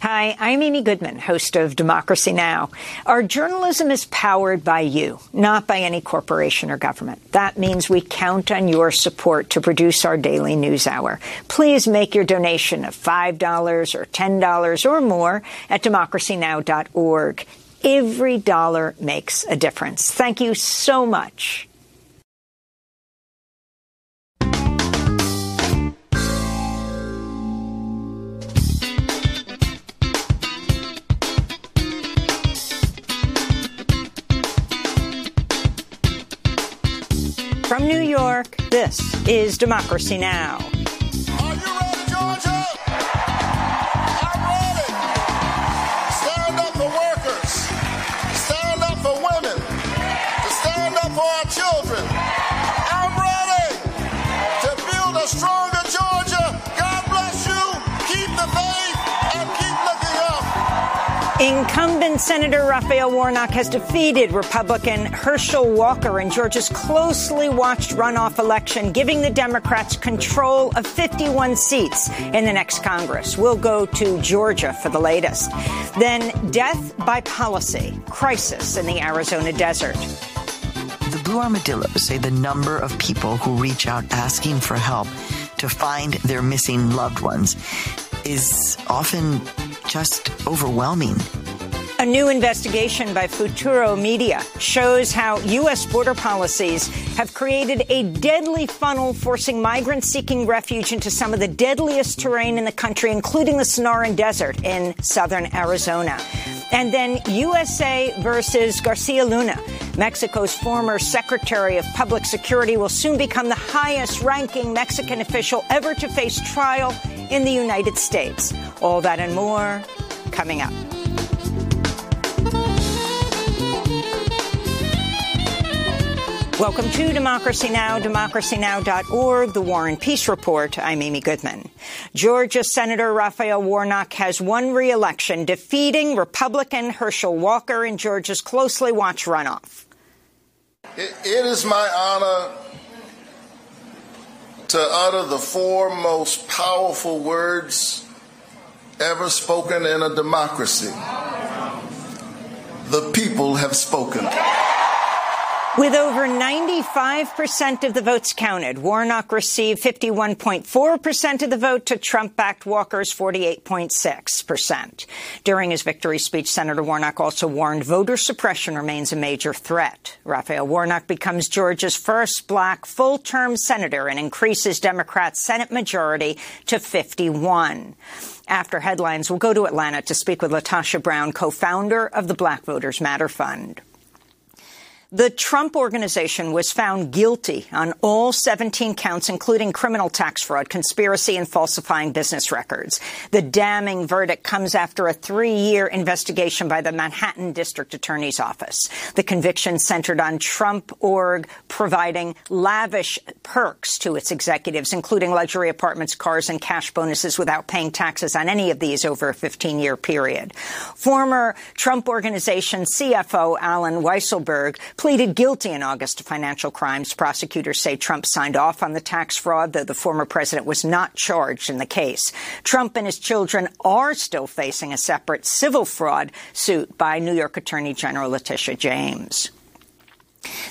Hi, I'm Amy Goodman, host of Democracy Now! Our journalism is powered by you, not by any corporation or government. That means we count on your support to produce our daily news hour. Please make your donation of $5 or $10 or more at democracynow.org. Every dollar makes a difference. Thank you so much. New York, this is Democracy Now! Are you ready, Georgia? I'm ready. Stand up for workers. Stand up for women. Stand up for our children. Incumbent Senator Raphael Warnock has defeated Republican Herschel Walker in Georgia's closely watched runoff election, giving the Democrats control of 51 seats in the next Congress. We'll go to Georgia for the latest. Then, death by policy, crisis in the Arizona desert. The Blue Armadillos say the number of people who reach out asking for help to find their missing loved ones is often just overwhelming. A new investigation by Futuro Media shows how U.S. border policies have created a deadly funnel forcing migrants seeking refuge into some of the deadliest terrain in the country, including the Sonoran Desert in southern Arizona. And then USA versus Garcia Luna. Mexico's former Secretary of Public Security will soon become the highest ranking Mexican official ever to face trial in the United States. All that and more coming up. Welcome to Democracy Now!, democracynow.org, the War and Peace Report. I'm Amy Goodman. Georgia Senator Raphael Warnock has won re-election, defeating Republican Herschel Walker in Georgia's closely watched runoff. It, it is my honor to utter the four most powerful words ever spoken in a democracy. The people have spoken. With over 95% of the votes counted, Warnock received 51.4% of the vote to Trump-backed Walker's 48.6%. During his victory speech, Senator Warnock also warned voter suppression remains a major threat. Raphael Warnock becomes Georgia's first black full-term senator and increases Democrats' Senate majority to 51. After headlines, we'll go to Atlanta to speak with LaTosha Brown, co-founder of the Black Voters Matter Fund. The Trump Organization was found guilty on all 17 counts, including criminal tax fraud, conspiracy, and falsifying business records. The damning verdict comes after a three-year investigation by the Manhattan District Attorney's Office. The conviction centered on Trump Org providing lavish perks to its executives, including luxury apartments, cars, and cash bonuses without paying taxes on any of these over a 15-year period. Former Trump Organization CFO Allen Weisselberg pleaded guilty in August to financial crimes. Prosecutors say Trump signed off on the tax fraud, though the former president was not charged in the case. Trump and his children are still facing a separate civil fraud suit by New York Attorney General Letitia James.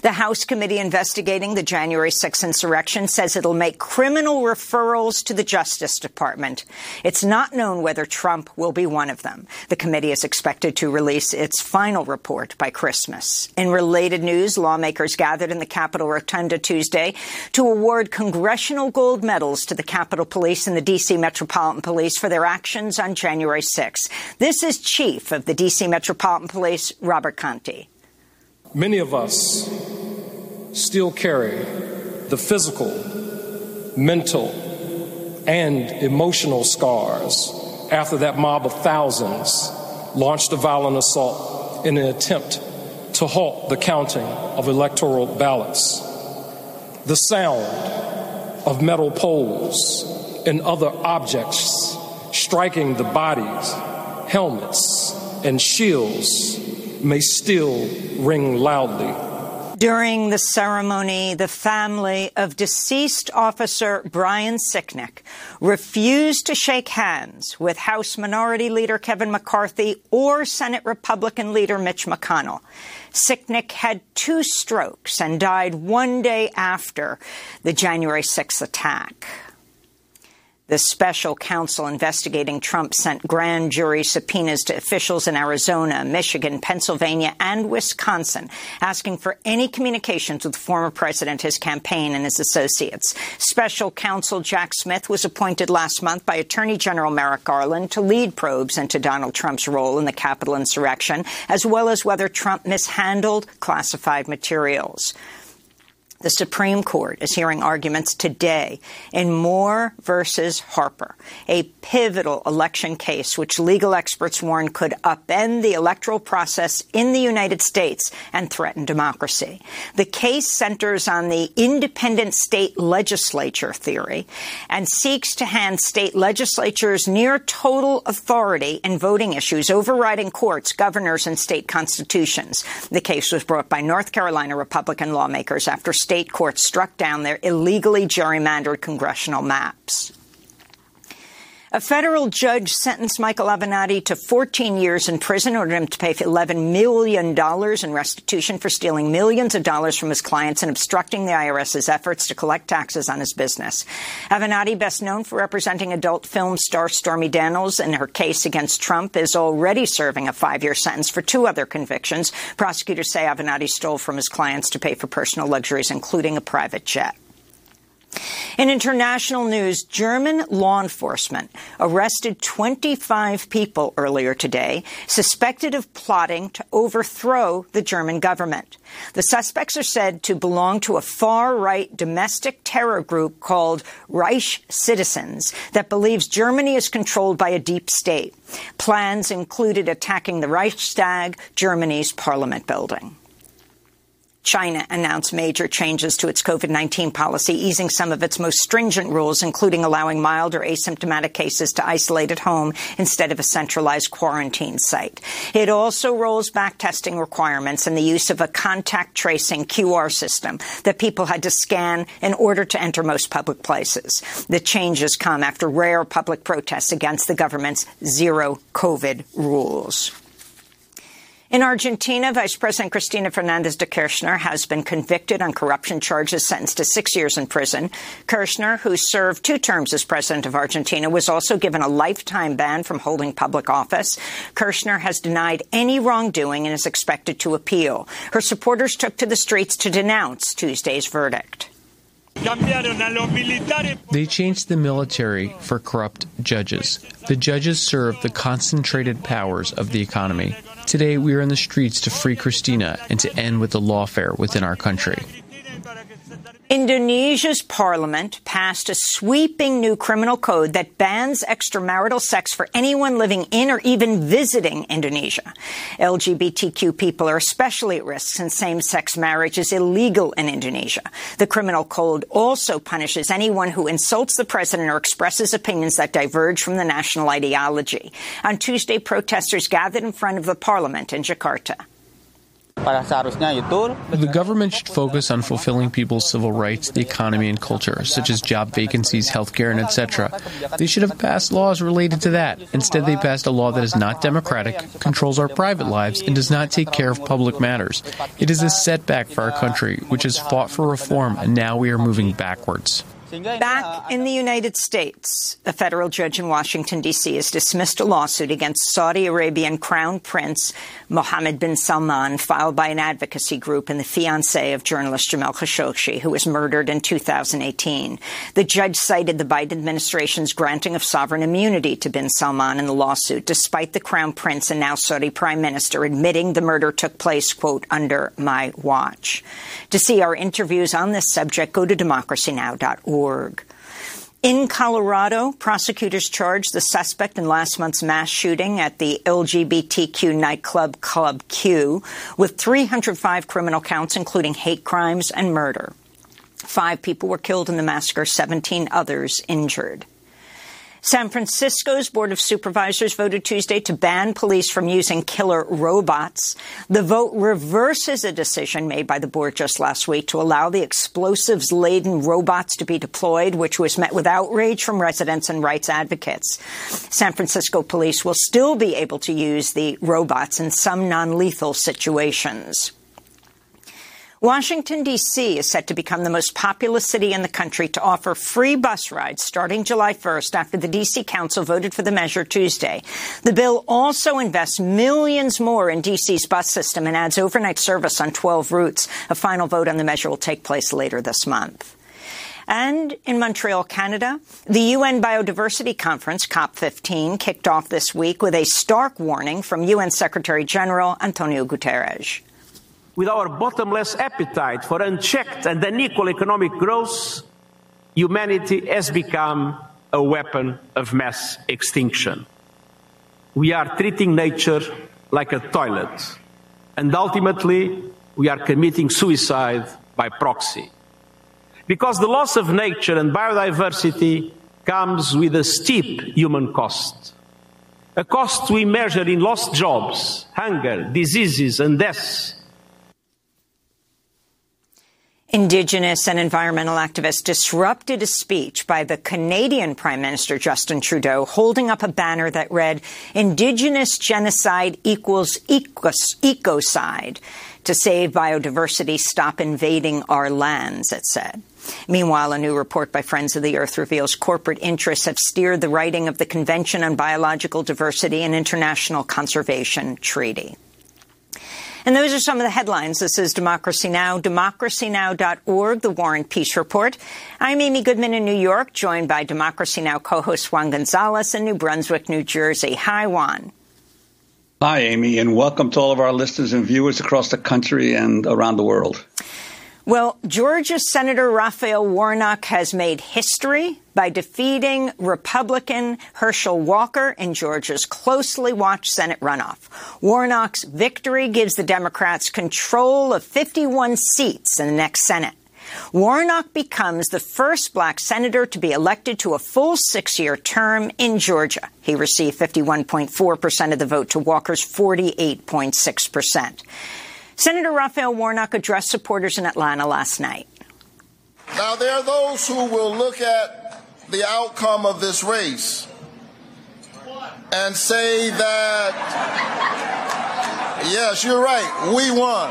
The House committee investigating the January 6 insurrection says it'll make criminal referrals to the Justice Department. It's not known whether Trump will be one of them. The committee is expected to release its final report by Christmas. In related news, lawmakers gathered in the Capitol Rotunda Tuesday to award congressional gold medals to the Capitol Police and the D.C. Metropolitan Police for their actions on January 6. This is Chief of the D.C. Metropolitan Police, Robert Contee. Many of us still carry the physical, mental, and emotional scars after that mob of thousands launched a violent assault in an attempt to halt the counting of electoral ballots. The sound of metal poles and other objects striking the bodies, helmets, and shields may still ring loudly. During the ceremony, the family of deceased officer Brian Sicknick refused to shake hands with House Minority Leader Kevin McCarthy or Senate Republican Leader Mitch McConnell. Sicknick had two strokes and died one day after the January 6th attack. The special counsel investigating Trump sent grand jury subpoenas to officials in Arizona, Michigan, Pennsylvania, and Wisconsin, asking for any communications with the former president, his campaign, and his associates. Special counsel Jack Smith was appointed last month by Attorney General Merrick Garland to lead probes into Donald Trump's role in the Capitol insurrection, as well as whether Trump mishandled classified materials. The Supreme Court is hearing arguments today in Moore versus Harper, a pivotal election case which legal experts warn could upend the electoral process in the United States and threaten democracy. The case centers on the independent state legislature theory and seeks to hand state legislatures near total authority in voting issues, overriding courts, governors, and state constitutions. The case was brought by North Carolina Republican lawmakers after state courts struck down their illegally gerrymandered congressional maps. A federal judge sentenced Michael Avenatti to 14 years in prison, ordered him to pay $11 million in restitution for stealing millions of dollars from his clients and obstructing the IRS's efforts to collect taxes on his business. Avenatti, best known for representing adult film star Stormy Daniels in her case against Trump, is already serving a five-year sentence for two other convictions. Prosecutors say Avenatti stole from his clients to pay for personal luxuries, including a private jet. In international news, German law enforcement arrested 25 people earlier today suspected of plotting to overthrow the German government. The suspects are said to belong to a far-right domestic terror group called Reich Citizens that believes Germany is controlled by a deep state. Plans included attacking the Reichstag, Germany's parliament building. China announced major changes to its COVID-19 policy, easing some of its most stringent rules, including allowing mild or asymptomatic cases to isolate at home instead of a centralized quarantine site. It also rolls back testing requirements and the use of a contact tracing QR system that people had to scan in order to enter most public places. The changes come after rare public protests against the government's zero COVID rules. In Argentina, Vice President Cristina Fernandez de Kirchner has been convicted on corruption charges, sentenced to six years in prison. Kirchner, who served two terms as president of Argentina, was also given a lifetime ban from holding public office. Kirchner has denied any wrongdoing and is expected to appeal. Her supporters took to the streets to denounce Tuesday's verdict. They changed the military for corrupt judges. The judges serve the concentrated powers of the economy. Today, we are in the streets to free Cristina and to end with the lawfare within our country. Indonesia's parliament passed a sweeping new criminal code that bans extramarital sex for anyone living in or even visiting Indonesia. LGBTQ people are especially at risk since same-sex marriage is illegal in Indonesia. The criminal code also punishes anyone who insults the president or expresses opinions that diverge from the national ideology. On Tuesday, protesters gathered in front of the parliament in Jakarta. The government should focus on fulfilling people's civil rights, the economy, and culture, such as job vacancies, healthcare, and etc. They should have passed laws related to that. Instead, they passed a law that is not democratic, controls our private lives, and does not take care of public matters. It is a setback for our country, which has fought for reform, and now we are moving backwards. Back in the United States, a federal judge in Washington, D.C. has dismissed a lawsuit against Saudi Arabian Crown Prince Mohammed bin Salman filed by an advocacy group and the fiancé of journalist Jamal Khashoggi, who was murdered in 2018. The judge cited the Biden administration's granting of sovereign immunity to bin Salman in the lawsuit, despite the Crown Prince and now Saudi Prime Minister admitting the murder took place, quote, under my watch. To see our interviews on this subject, go to democracynow.org In Colorado, prosecutors charged the suspect in last month's mass shooting at the LGBTQ nightclub Club Q with 305 criminal counts, including hate crimes and murder. Five people were killed in the massacre, 17 others injured. San Francisco's Board of Supervisors voted Tuesday to ban police from using killer robots. The vote reverses a decision made by the board just last week to allow the explosives laden robots to be deployed, which was met with outrage from residents and rights advocates. San Francisco police will still be able to use the robots in some non lethal situations. Washington, D.C. is set to become the most populous city in the country to offer free bus rides starting July 1st after the D.C. Council voted for the measure Tuesday. The bill also invests millions more in D.C.'s bus system and adds overnight service on 12 routes. A final vote on the measure will take place later this month. And in Montreal, Canada, the UN Biodiversity Conference, COP15, kicked off this week with a stark warning from UN Secretary General Antonio Guterres with our bottomless appetite for unchecked and unequal economic growth, humanity has become a weapon of mass extinction. We are treating nature like a toilet, and ultimately, we are committing suicide by proxy. Because the loss of nature and biodiversity comes with a steep human cost. A cost we measure in lost jobs, hunger, diseases, and deaths Indigenous and environmental activists disrupted a speech by the Canadian Prime Minister Justin Trudeau holding up a banner that read, Indigenous genocide equals ecocide. To save biodiversity, stop invading our lands, it said. Meanwhile, a new report by Friends of the Earth reveals corporate interests have steered the writing of the Convention on Biological Diversity and International Conservation Treaty. And those are some of the headlines. This is Democracy Now!, democracynow.org, The War and Peace Report. I'm Amy Goodman in New York, joined by Democracy Now! co-host Juan Gonzalez in New Brunswick, New Jersey. Hi, Juan. Hi, Amy, and welcome to all of our listeners and viewers across the country and around the world. Well, Georgia Senator Raphael Warnock has made history by defeating Republican Herschel Walker in Georgia's closely watched Senate runoff. Warnock's victory gives the Democrats control of 51 seats in the next Senate. Warnock becomes the first black senator to be elected to a full six year term in Georgia. He received 51.4% of the vote to Walker's 48.6%. Senator Raphael Warnock addressed supporters in Atlanta last night. Now, there are those who will look at the outcome of this race and say that, yes, you're right, we won.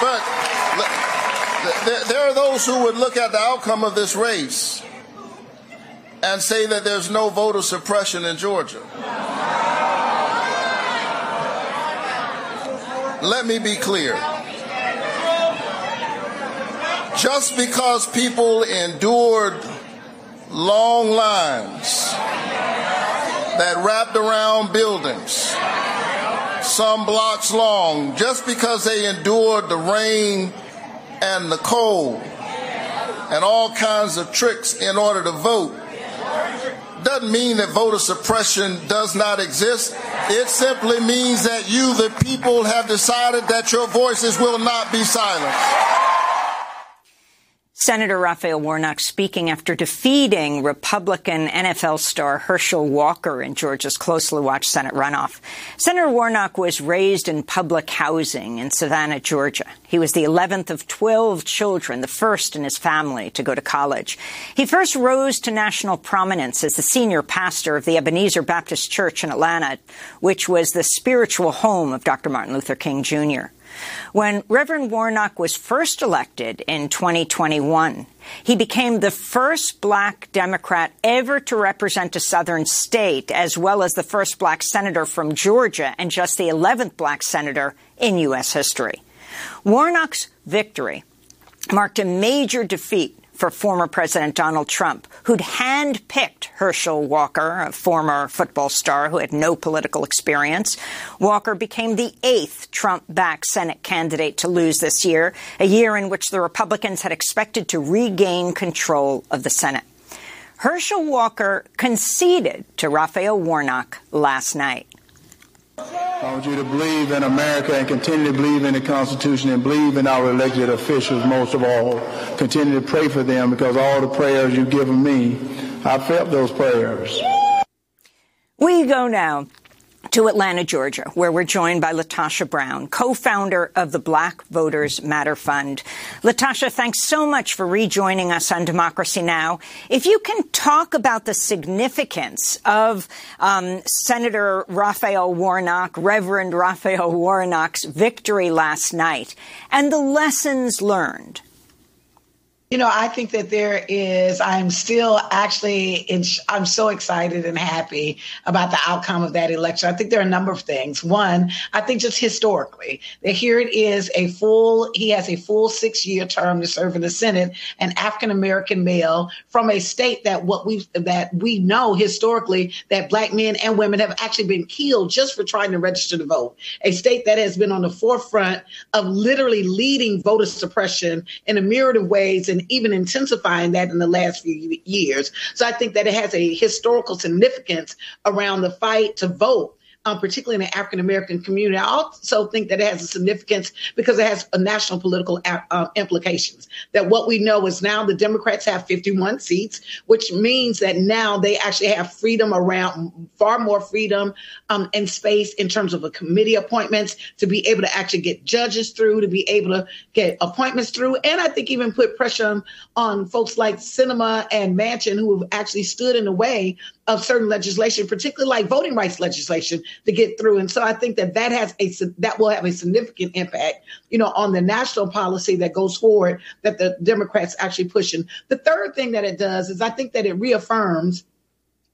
But there are those who would look at the outcome of this race and say that there's no voter suppression in Georgia. Let me be clear. Just because people endured long lines that wrapped around buildings, some blocks long, just because they endured the rain and the cold and all kinds of tricks in order to vote, doesn't mean that voter suppression does not exist. It simply means that you, the people, have decided that your voices will not be silenced. Senator Raphael Warnock speaking after defeating Republican NFL star Herschel Walker in Georgia's closely watched Senate runoff. Senator Warnock was raised in public housing in Savannah, Georgia. He was the 11th of 12 children, the first in his family to go to college. He first rose to national prominence as the senior pastor of the Ebenezer Baptist Church in Atlanta, which was the spiritual home of Dr. Martin Luther King Jr. When Reverend Warnock was first elected in 2021, he became the first black Democrat ever to represent a southern state, as well as the first black senator from Georgia and just the 11th black senator in U.S. history. Warnock's victory marked a major defeat for former President Donald Trump, who'd handpicked Herschel Walker, a former football star who had no political experience. Walker became the eighth Trump backed Senate candidate to lose this year, a year in which the Republicans had expected to regain control of the Senate. Herschel Walker conceded to Raphael Warnock last night. I want you to believe in America and continue to believe in the Constitution and believe in our elected officials most of all. Continue to pray for them because all the prayers you've given me, I felt those prayers. We go now to Atlanta, Georgia, where we're joined by LaTosha Brown, co-founder of the Black Voters Matter Fund. LaTosha, thanks so much for rejoining us on Democracy Now! If you can talk about the significance of um, Senator Raphael Warnock, Reverend Raphael Warnock's victory last night, and the lessons learned. You know, I think that there is, I'm still actually, in, I'm so excited and happy about the outcome of that election. I think there are a number of things. One, I think just historically, that here it is a full, he has a full six year term to serve in the Senate, an African American male from a state that what we, that we know historically that black men and women have actually been killed just for trying to register to vote. A state that has been on the forefront of literally leading voter suppression in a myriad of ways even intensifying that in the last few years. So I think that it has a historical significance around the fight to vote um, particularly in the African American community. I also think that it has a significance because it has a national political uh, implications. That what we know is now the Democrats have 51 seats, which means that now they actually have freedom around far more freedom um, and space in terms of a committee appointments to be able to actually get judges through, to be able to get appointments through, and I think even put pressure on folks like Sinema and Manchin who have actually stood in the way of certain legislation, particularly like voting rights legislation, to get through. And so I think that that has a that will have a significant impact, you know, on the national policy that goes forward that the Democrats actually pushing. The third thing that it does is I think that it reaffirms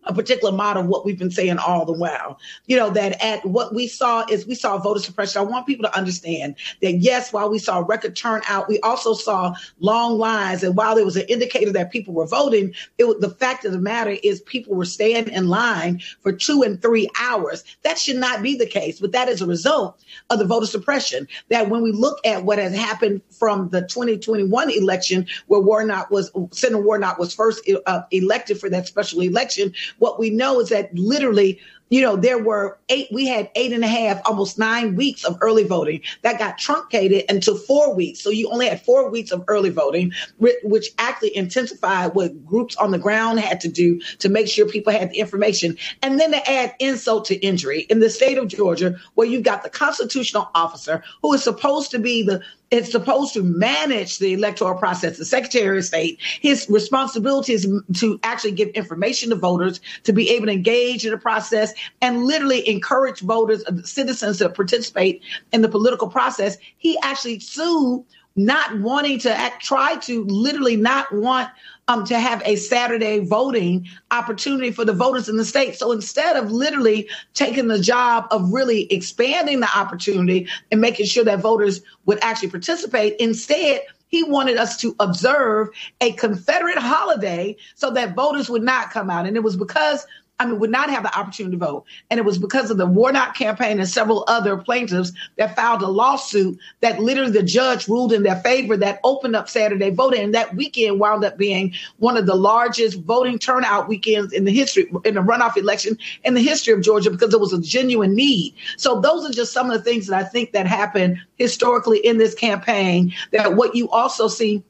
a particular model what we've been saying all the while. You know, that at what we saw is we saw voter suppression. I want people to understand that yes, while we saw record turnout, we also saw long lines. And while there was an indicator that people were voting, it was, the fact of the matter is people were staying in line for two and three hours. That should not be the case, but that is a result of the voter suppression. That when we look at what has happened from the 2021 election, where Warnock was, Senator Warnock was first uh, elected for that special election, what we know is that literally you know, there were eight, we had eight and a half, almost nine weeks of early voting that got truncated into four weeks. So you only had four weeks of early voting, which actually intensified what groups on the ground had to do to make sure people had the information. And then to add insult to injury in the state of Georgia, where you've got the constitutional officer who is supposed to be the it's supposed to manage the electoral process. The Secretary of State, his responsibility is to actually give information to voters, to be able to engage in the process and literally encourage voters, uh, citizens to participate in the political process. He actually sued not wanting to act, try to literally not want um, to have a Saturday voting opportunity for the voters in the state. So instead of literally taking the job of really expanding the opportunity and making sure that voters would actually participate, instead, he wanted us to observe a Confederate holiday so that voters would not come out. And it was because I mean, would not have the opportunity to vote. And it was because of the Warnock campaign and several other plaintiffs that filed a lawsuit that literally the judge ruled in their favor that opened up Saturday voting. And that weekend wound up being one of the largest voting turnout weekends in the history, in the runoff election in the history of Georgia because it was a genuine need. So those are just some of the things that I think that happened historically in this campaign that what you also see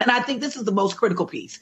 and I think this is the most critical piece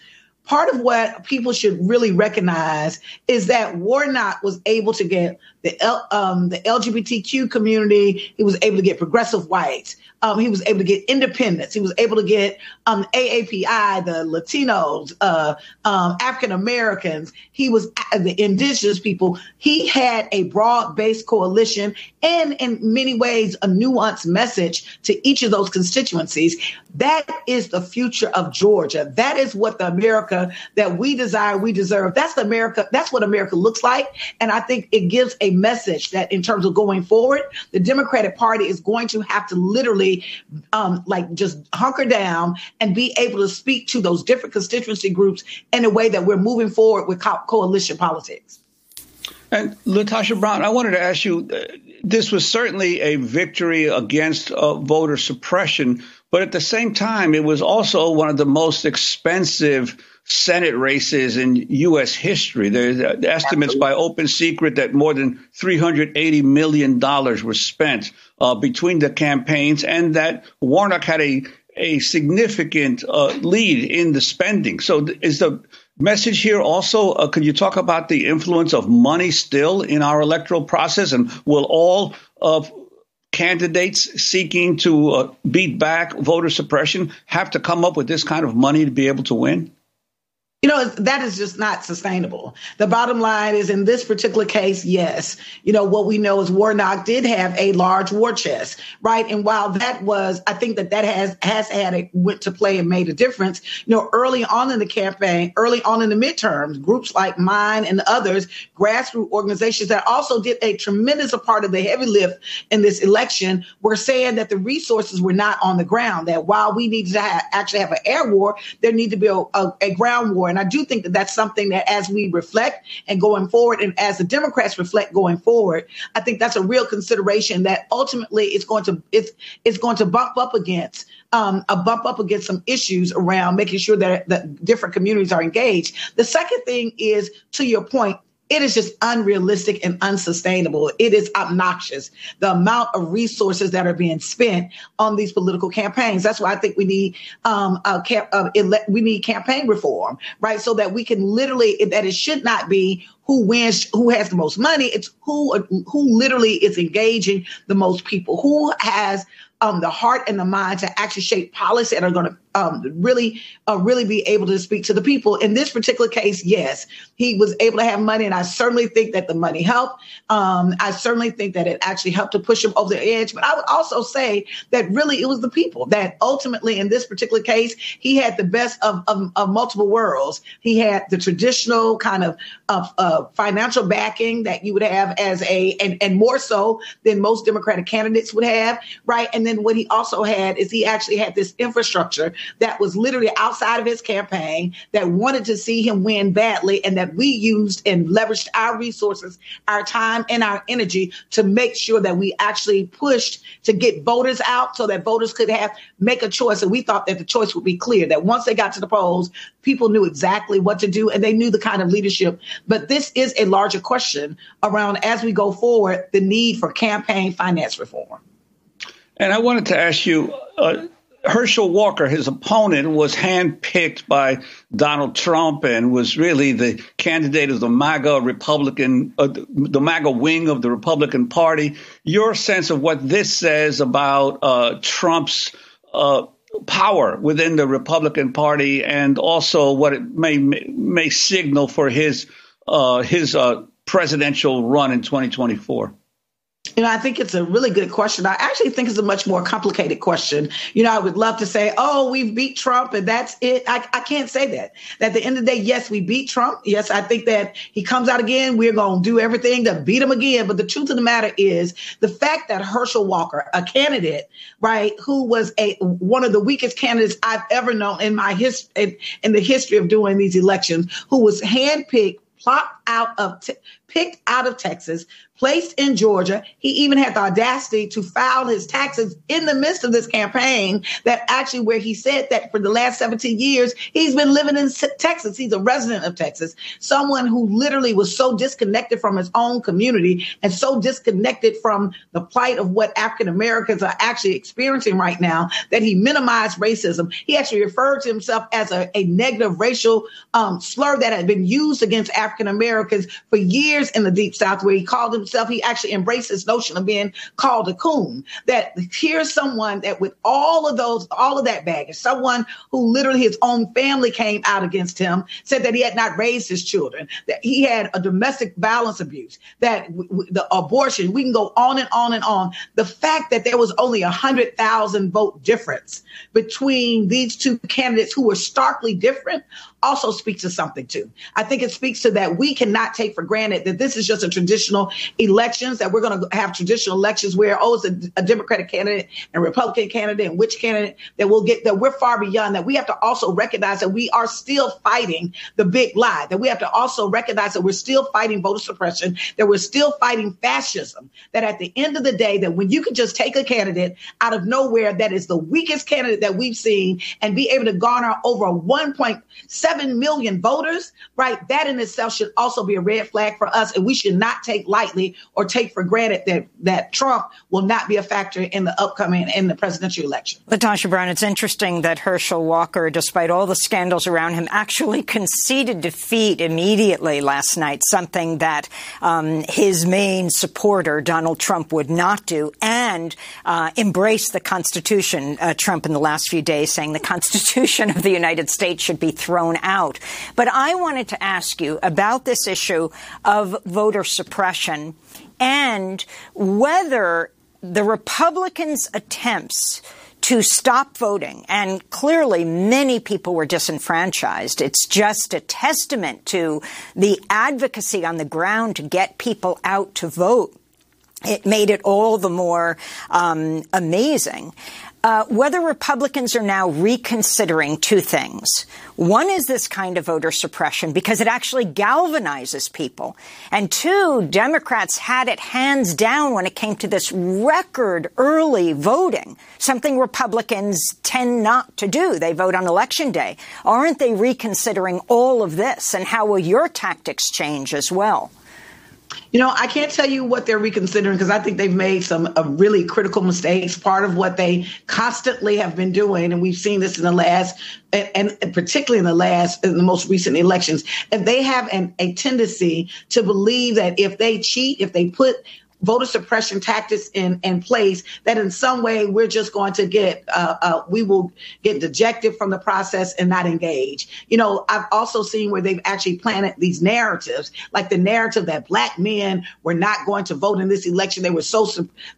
part of what people should really recognize is that Warnock was able to get the L, um, the LGBTQ community. He was able to get progressive whites. Um, he was able to get independents. He was able to get um, AAPI, the Latinos, uh, um, African Americans. He was uh, the indigenous people. He had a broad based coalition and, in many ways, a nuanced message to each of those constituencies. That is the future of Georgia. That is what the America that we desire, we deserve. That's the America. That's what America looks like. And I think it gives a message that in terms of going forward, the Democratic Party is going to have to literally um, like just hunker down and be able to speak to those different constituency groups in a way that we're moving forward with co- coalition politics. And LaTosha Brown, I wanted to ask you uh, this was certainly a victory against uh, voter suppression, but at the same time, it was also one of the most expensive Senate races in U.S. history. There's uh, estimates by Open Secret that more than $380 million were spent uh, between the campaigns, and that Warnock had a a significant uh, lead in the spending. So, is the message here also? Uh, could you talk about the influence of money still in our electoral process, and will all of candidates seeking to uh, beat back voter suppression have to come up with this kind of money to be able to win? You know, that is just not sustainable. The bottom line is in this particular case, yes. You know, what we know is Warnock did have a large war chest, right? And while that was, I think that that has, has had a, went to play and made a difference. You know, early on in the campaign, early on in the midterms, groups like mine and others, grassroots organizations that also did a tremendous part of the heavy lift in this election were saying that the resources were not on the ground, that while we need to actually have an air war, there need to be a, a, a ground war. And I do think that that's something that as we reflect and going forward, and as the Democrats reflect going forward, I think that's a real consideration that ultimately it's going to it's it's going to bump up against um, a bump up against some issues around making sure that, that different communities are engaged. The second thing is, to your point, it is just unrealistic and unsustainable. It is obnoxious the amount of resources that are being spent on these political campaigns. That's why I think we need um, a camp, uh, ele- we need campaign reform, right? So that we can literally that it should not be who wins, who has the most money. It's who who literally is engaging the most people, who has um, the heart and the mind to actually shape policy and are going to um, really, uh, really be able to speak to the people. In this particular case, yes, he was able to have money, and I certainly think that the money helped. Um, I certainly think that it actually helped to push him over the edge. But I would also say that really it was the people that ultimately, in this particular case, he had the best of, of, of multiple worlds. He had the traditional kind of, of uh, financial backing that you would have as a, and, and more so than most Democratic candidates would have, right? And then what he also had is he actually had this infrastructure that was literally outside of his campaign that wanted to see him win badly and that we used and leveraged our resources, our time and our energy to make sure that we actually pushed to get voters out so that voters could have make a choice. And we thought that the choice would be clear, that once they got to the polls, people knew exactly what to do and they knew the kind of leadership. But this is a larger question around as we go forward, the need for campaign finance reform. And I wanted to ask you, uh, Herschel Walker, his opponent, was handpicked by Donald Trump and was really the candidate of the MAGA Republican, uh, the MAGA wing of the Republican Party. Your sense of what this says about uh, Trump's uh, power within the Republican Party, and also what it may may signal for his uh, his uh, presidential run in 2024. You know, I think it's a really good question. I actually think it's a much more complicated question. You know, I would love to say, oh, we've beat Trump and that's it. I, I can't say that. At the end of the day, yes, we beat Trump. Yes, I think that he comes out again. We're going to do everything to beat him again. But the truth of the matter is the fact that Herschel Walker, a candidate, right, who was a one of the weakest candidates I've ever known in my history, in, in the history of doing these elections, who was handpicked plopped out of picked out of Texas, placed in Georgia. He even had the audacity to file his taxes in the midst of this campaign that actually where he said that for the last 17 years, he's been living in Texas. He's a resident of Texas, someone who literally was so disconnected from his own community and so disconnected from the plight of what African Americans are actually experiencing right now that he minimized racism. He actually referred to himself as a, a negative racial um, slur that had been used against African Americans for years years in the deep south where he called himself, he actually embraced this notion of being called a coon. That here's someone that with all of those, all of that baggage, someone who literally his own family came out against him, said that he had not raised his children, that he had a domestic violence abuse, that w- w- the abortion, we can go on and on and on. The fact that there was only a hundred thousand vote difference between these two candidates who were starkly different also speaks to something too. I think it speaks to that we cannot take for granted that this is just a traditional elections, that we're going to have traditional elections where, oh, it's a, a Democratic candidate and Republican candidate and which candidate that will get that we're far beyond that. We have to also recognize that we are still fighting the big lie, that we have to also recognize that we're still fighting voter suppression, that we're still fighting fascism, that at the end of the day, that when you can just take a candidate out of nowhere that is the weakest candidate that we've seen and be able to garner over 1.7 seven million voters, right? That in itself should also be a red flag for us, and we should not take lightly or take for granted that that Trump will not be a factor in the upcoming in the presidential election. LaTosha Brown, it's interesting that Herschel Walker, despite all the scandals around him, actually conceded defeat immediately last night, something that um, his main supporter, Donald Trump, would not do, and uh, embrace the Constitution. Uh, Trump in the last few days saying the Constitution of the United States should be thrown out. But I wanted to ask you about this issue of voter suppression and whether the Republicans' attempts to stop voting, and clearly many people were disenfranchised. It's just a testament to the advocacy on the ground to get people out to vote. It made it all the more um, amazing uh, whether Republicans are now reconsidering two things. One is this kind of voter suppression because it actually galvanizes people. And two, Democrats had it hands down when it came to this record early voting, something Republicans tend not to do. They vote on election day. Aren't they reconsidering all of this? And how will your tactics change as well? You know, I can't tell you what they're reconsidering because I think they've made some uh, really critical mistakes. Part of what they constantly have been doing, and we've seen this in the last, and, and particularly in the last, in the most recent elections, and they have an, a tendency to believe that if they cheat, if they put voter suppression tactics in, in place that in some way we're just going to get uh, uh, we will get dejected from the process and not engage. You know i've also seen where they've actually planted these narratives like the narrative that black men were not going to vote in this election. They were so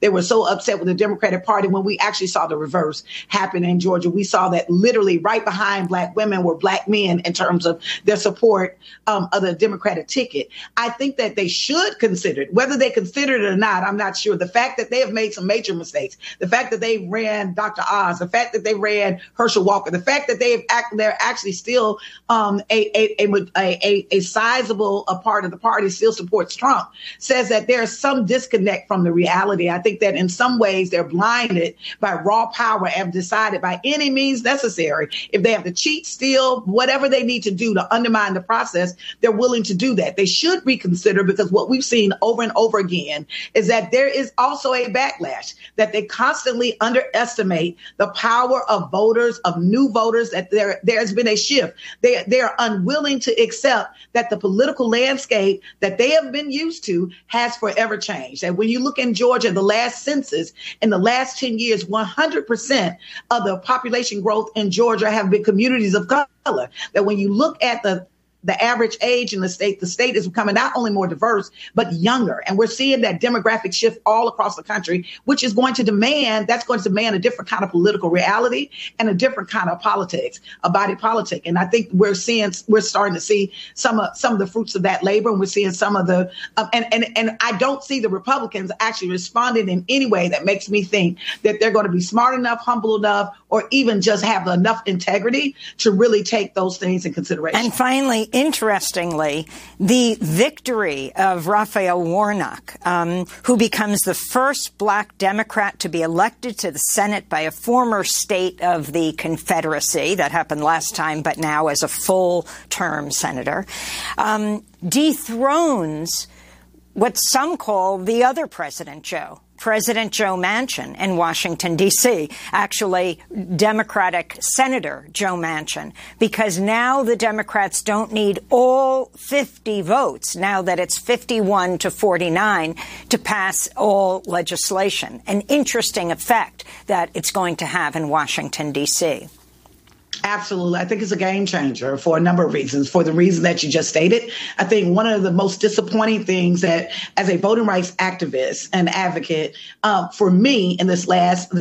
they were so upset with the democratic party when we actually saw the reverse happen in georgia. We saw that literally right behind black women were black men in terms of their support um, of the democratic ticket. I think that they should consider it whether they consider it or not, I'm not sure. The fact that they have made some major mistakes, the fact that they ran Dr. Oz, the fact that they ran Herschel Walker, the fact that they have act, they're actually still um, a, a, a, a, a sizable a part of the party still supports Trump, says that there's some disconnect from the reality. I think that in some ways they're blinded by raw power and have decided by any means necessary, if they have to cheat, steal, whatever they need to do to undermine the process, they're willing to do that. They should reconsider because what we've seen over and over again is that there is also a backlash that they constantly underestimate the power of voters, of new voters, that there, there's been a shift. They, they are unwilling to accept that the political landscape that they have been used to has forever changed. And when you look in Georgia, the last census in the last 10 years, 100% of the population growth in Georgia have been communities of color. That when you look at the the average age in the state, the state is becoming not only more diverse, but younger. And we're seeing that demographic shift all across the country, which is going to demand, that's going to demand a different kind of political reality and a different kind of politics, a body politic. And I think we're seeing, we're starting to see some of, some of the fruits of that labor. And we're seeing some of the, um, and, and, and I don't see the Republicans actually responding in any way that makes me think that they're going to be smart enough, humble enough, or even just have enough integrity to really take those things in consideration. And finally, interestingly, the victory of Raphael Warnock, um, who becomes the first black Democrat to be elected to the Senate by a former state of the Confederacy, that happened last time, but now as a full term senator, um, dethrones what some call the other President Joe. President Joe Manchin in Washington, D.C., actually Democratic Senator Joe Manchin, because now the Democrats don't need all 50 votes, now that it's 51 to 49, to pass all legislation. An interesting effect that it's going to have in Washington, D.C. Absolutely. I think it's a game changer for a number of reasons. For the reason that you just stated, I think one of the most disappointing things that, as a voting rights activist and advocate, um, for me in this last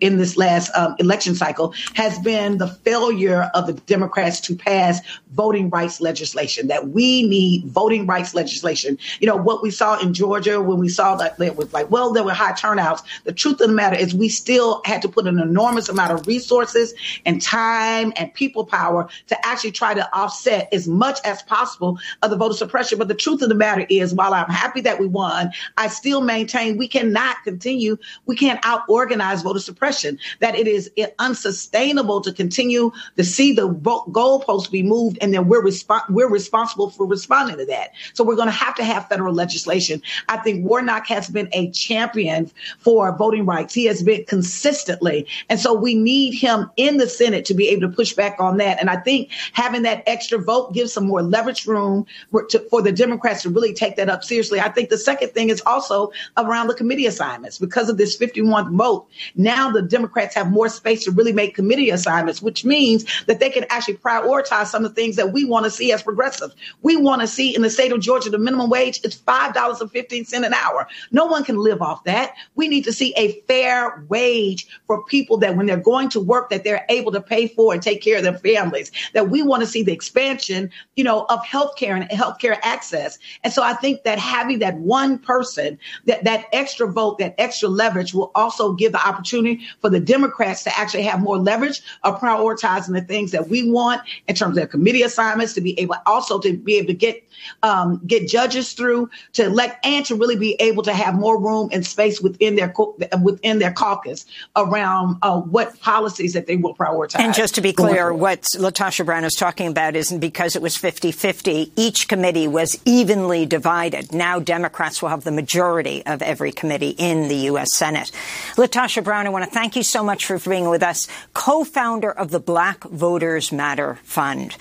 in this last um, election cycle, has been the failure of the Democrats to pass voting rights legislation. That we need voting rights legislation. You know what we saw in Georgia when we saw that it was like, well, there were high turnouts. The truth of the matter is, we still had to put an enormous amount of resources and time time and people power to actually try to offset as much as possible of the voter suppression. But the truth of the matter is, while I'm happy that we won, I still maintain we cannot continue, we can't out organize voter suppression, that it is unsustainable to continue to see the goalposts be moved and then we're, resp- we're responsible for responding to that. So we're going to have to have federal legislation. I think Warnock has been a champion for voting rights. He has been consistently. And so we need him in the Senate to be able to push back on that. And I think having that extra vote gives some more leverage room for, to, for the Democrats to really take that up seriously. I think the second thing is also around the committee assignments because of this 51 vote. Now the Democrats have more space to really make committee assignments, which means that they can actually prioritize some of the things that we want to see as progressive. We want to see in the state of Georgia the minimum wage is $5.15 an hour. No one can live off that. We need to see a fair wage for people that when they're going to work that they're able to pay for and take care of their families. That we want to see the expansion, you know, of healthcare and healthcare access. And so I think that having that one person, that that extra vote, that extra leverage will also give the opportunity for the Democrats to actually have more leverage of prioritizing the things that we want in terms of committee assignments to be able also to be able to get um, get judges through to elect and to really be able to have more room and space within their within their caucus around uh, what policies that they will prioritize. And just to be clear, what LaTosha Brown is talking about isn't because it was 50-50. Each committee was evenly divided. Now Democrats will have the majority of every committee in the U.S. Senate. LaTosha Brown, I want to thank you so much for being with us, co-founder of the Black Voters Matter Fund.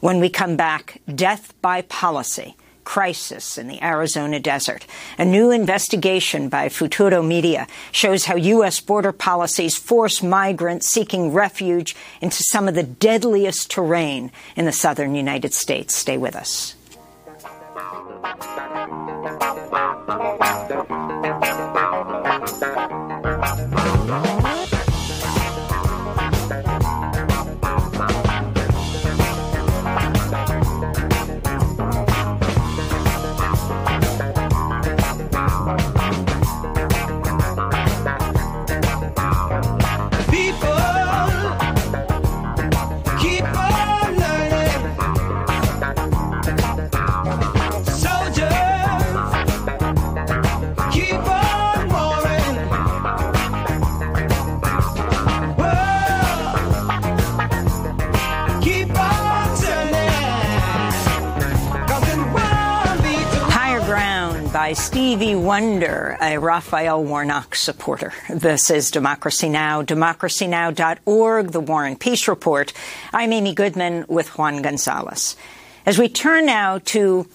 When we come back, death by policy crisis in the Arizona desert. A new investigation by Futuro Media shows how U.S. border policies force migrants seeking refuge into some of the deadliest terrain in the southern United States. Stay with us. Stevie Wonder, a Raphael Warnock supporter. This is Democracy Now!, democracynow.org, the War and Peace Report. I'm Amy Goodman with Juan Gonzalez. As we turn now to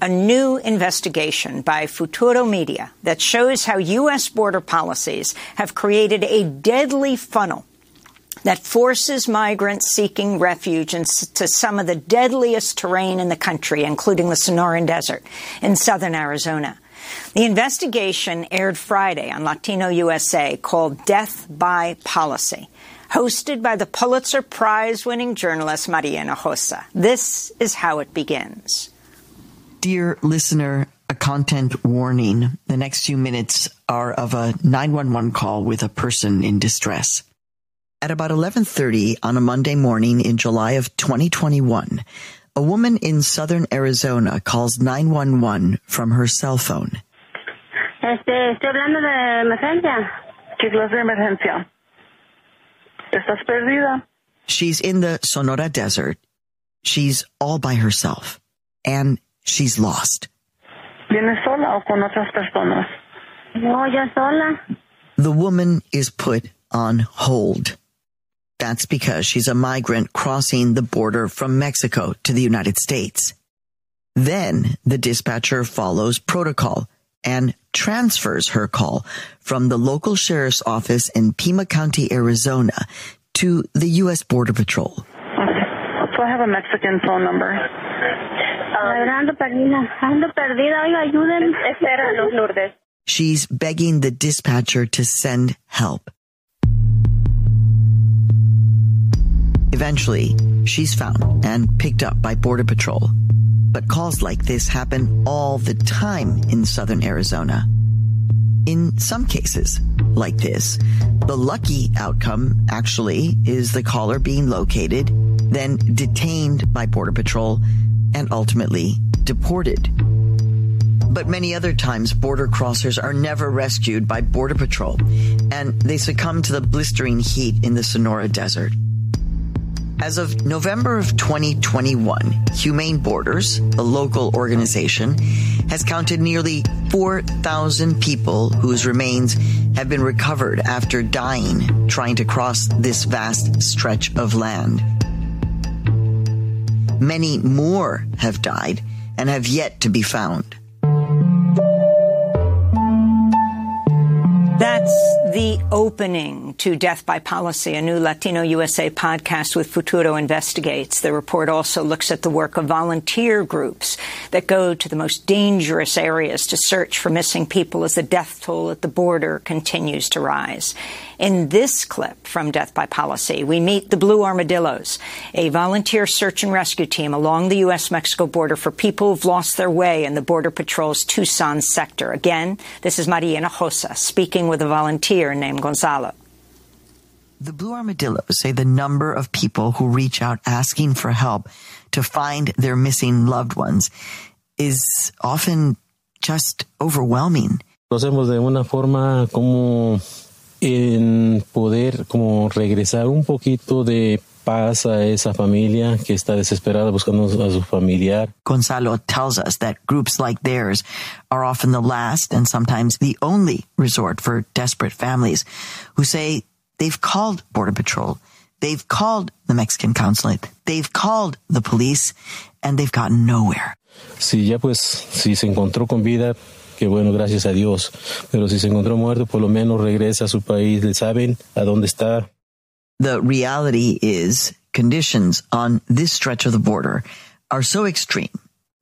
a new investigation by Futuro Media that shows how U.S. border policies have created a deadly funnel that forces migrants seeking refuge into some of the deadliest terrain in the country, including the Sonoran Desert in southern Arizona. The investigation aired Friday on Latino USA called Death by Policy, hosted by the Pulitzer Prize winning journalist Maria Hinojosa. This is how it begins. Dear listener, a content warning. The next few minutes are of a 911 call with a person in distress. At about 11:30 on a Monday morning in July of 2021, a woman in southern Arizona calls 911 from her cell phone. Este, estoy hablando de emergencia. ¿Qué clase de emergencia? ¿Estás perdida? She's in the Sonora desert. She's all by herself. And she's lost. ¿Vienes sola o con otras personas? No, yo sola. The woman is put on hold. That's because she's a migrant crossing the border from Mexico to the United States. Then the dispatcher follows protocol and transfers her call from the local sheriff's office in Pima County, Arizona to the U.S. Border Patrol. Okay. So I have a Mexican phone number. She's begging the dispatcher to send help. Eventually, she's found and picked up by Border Patrol. But calls like this happen all the time in southern Arizona. In some cases, like this. The lucky outcome, actually, is the caller being located, then detained by Border Patrol, and ultimately deported. But many other times, border crossers are never rescued by Border Patrol, and they succumb to the blistering heat in the Sonora Desert. As of November of 2021, Humane Borders, a local organization, has counted nearly 4,000 people whose remains have been recovered after dying trying to cross this vast stretch of land. Many more have died and have yet to be found. The opening to Death by Policy, a new Latino USA podcast with Futuro Investigates. The report also looks at the work of volunteer groups that go to the most dangerous areas to search for missing people as the death toll at the border continues to rise. In this clip from Death by Policy, we meet the Blue Armadillos, a volunteer search and rescue team along the U.S.-Mexico border for people who've lost their way in the Border Patrol's Tucson sector. Again, this is Maria Hinojosa speaking with a volunteer named Gonzalo. The Blue Armadillos say the number of people who reach out asking for help to find their missing loved ones is often just overwhelming. Lo hacemos de una forma como en poder como regresar un poquito de paz a esa familia que está desesperada buscando a su familiar. Gonzalo tells us that groups like theirs are often the last and sometimes the only resort for desperate families who say they've called Border Patrol, they've called the Mexican consulate, they've called the police, and they've gotten nowhere. Si ya pues, si se encontró con vida, que bueno, gracias a Dios. Pero si se encontró muerto, por lo menos regresa a su país, le saben a dónde está. The reality is conditions on this stretch of the border are so extreme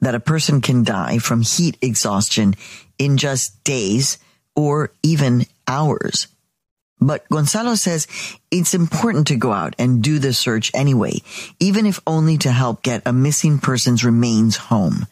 that a person can die from heat exhaustion in just days or even hours. But Gonzalo says it's important to go out and do the search anyway, even if only to help get a missing person's remains home.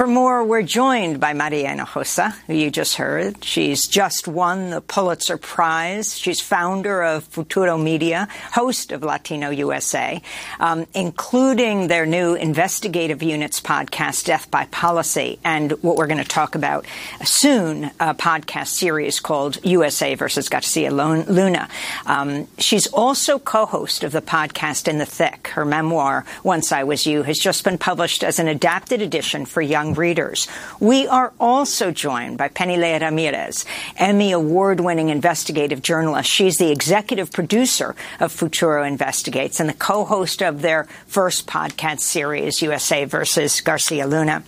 For more, we're joined by Maria Hinojosa, who you just heard. She's just won the Pulitzer Prize. She's founder of Futuro Media, host of Latino USA, um, including their new investigative units podcast, Death by Policy, and what we're going to talk about soon, a podcast series called USA versus Garcia Luna. Um, she's also co-host of the podcast In the Thick. Her memoir, Once I Was You, has just been published as an adapted edition for young readers. We are also joined by Peniley Ramirez, Emmy award winning investigative journalist. She's the executive producer of Futuro Investigates and the co host of their first podcast series, USA versus Garcia Luna.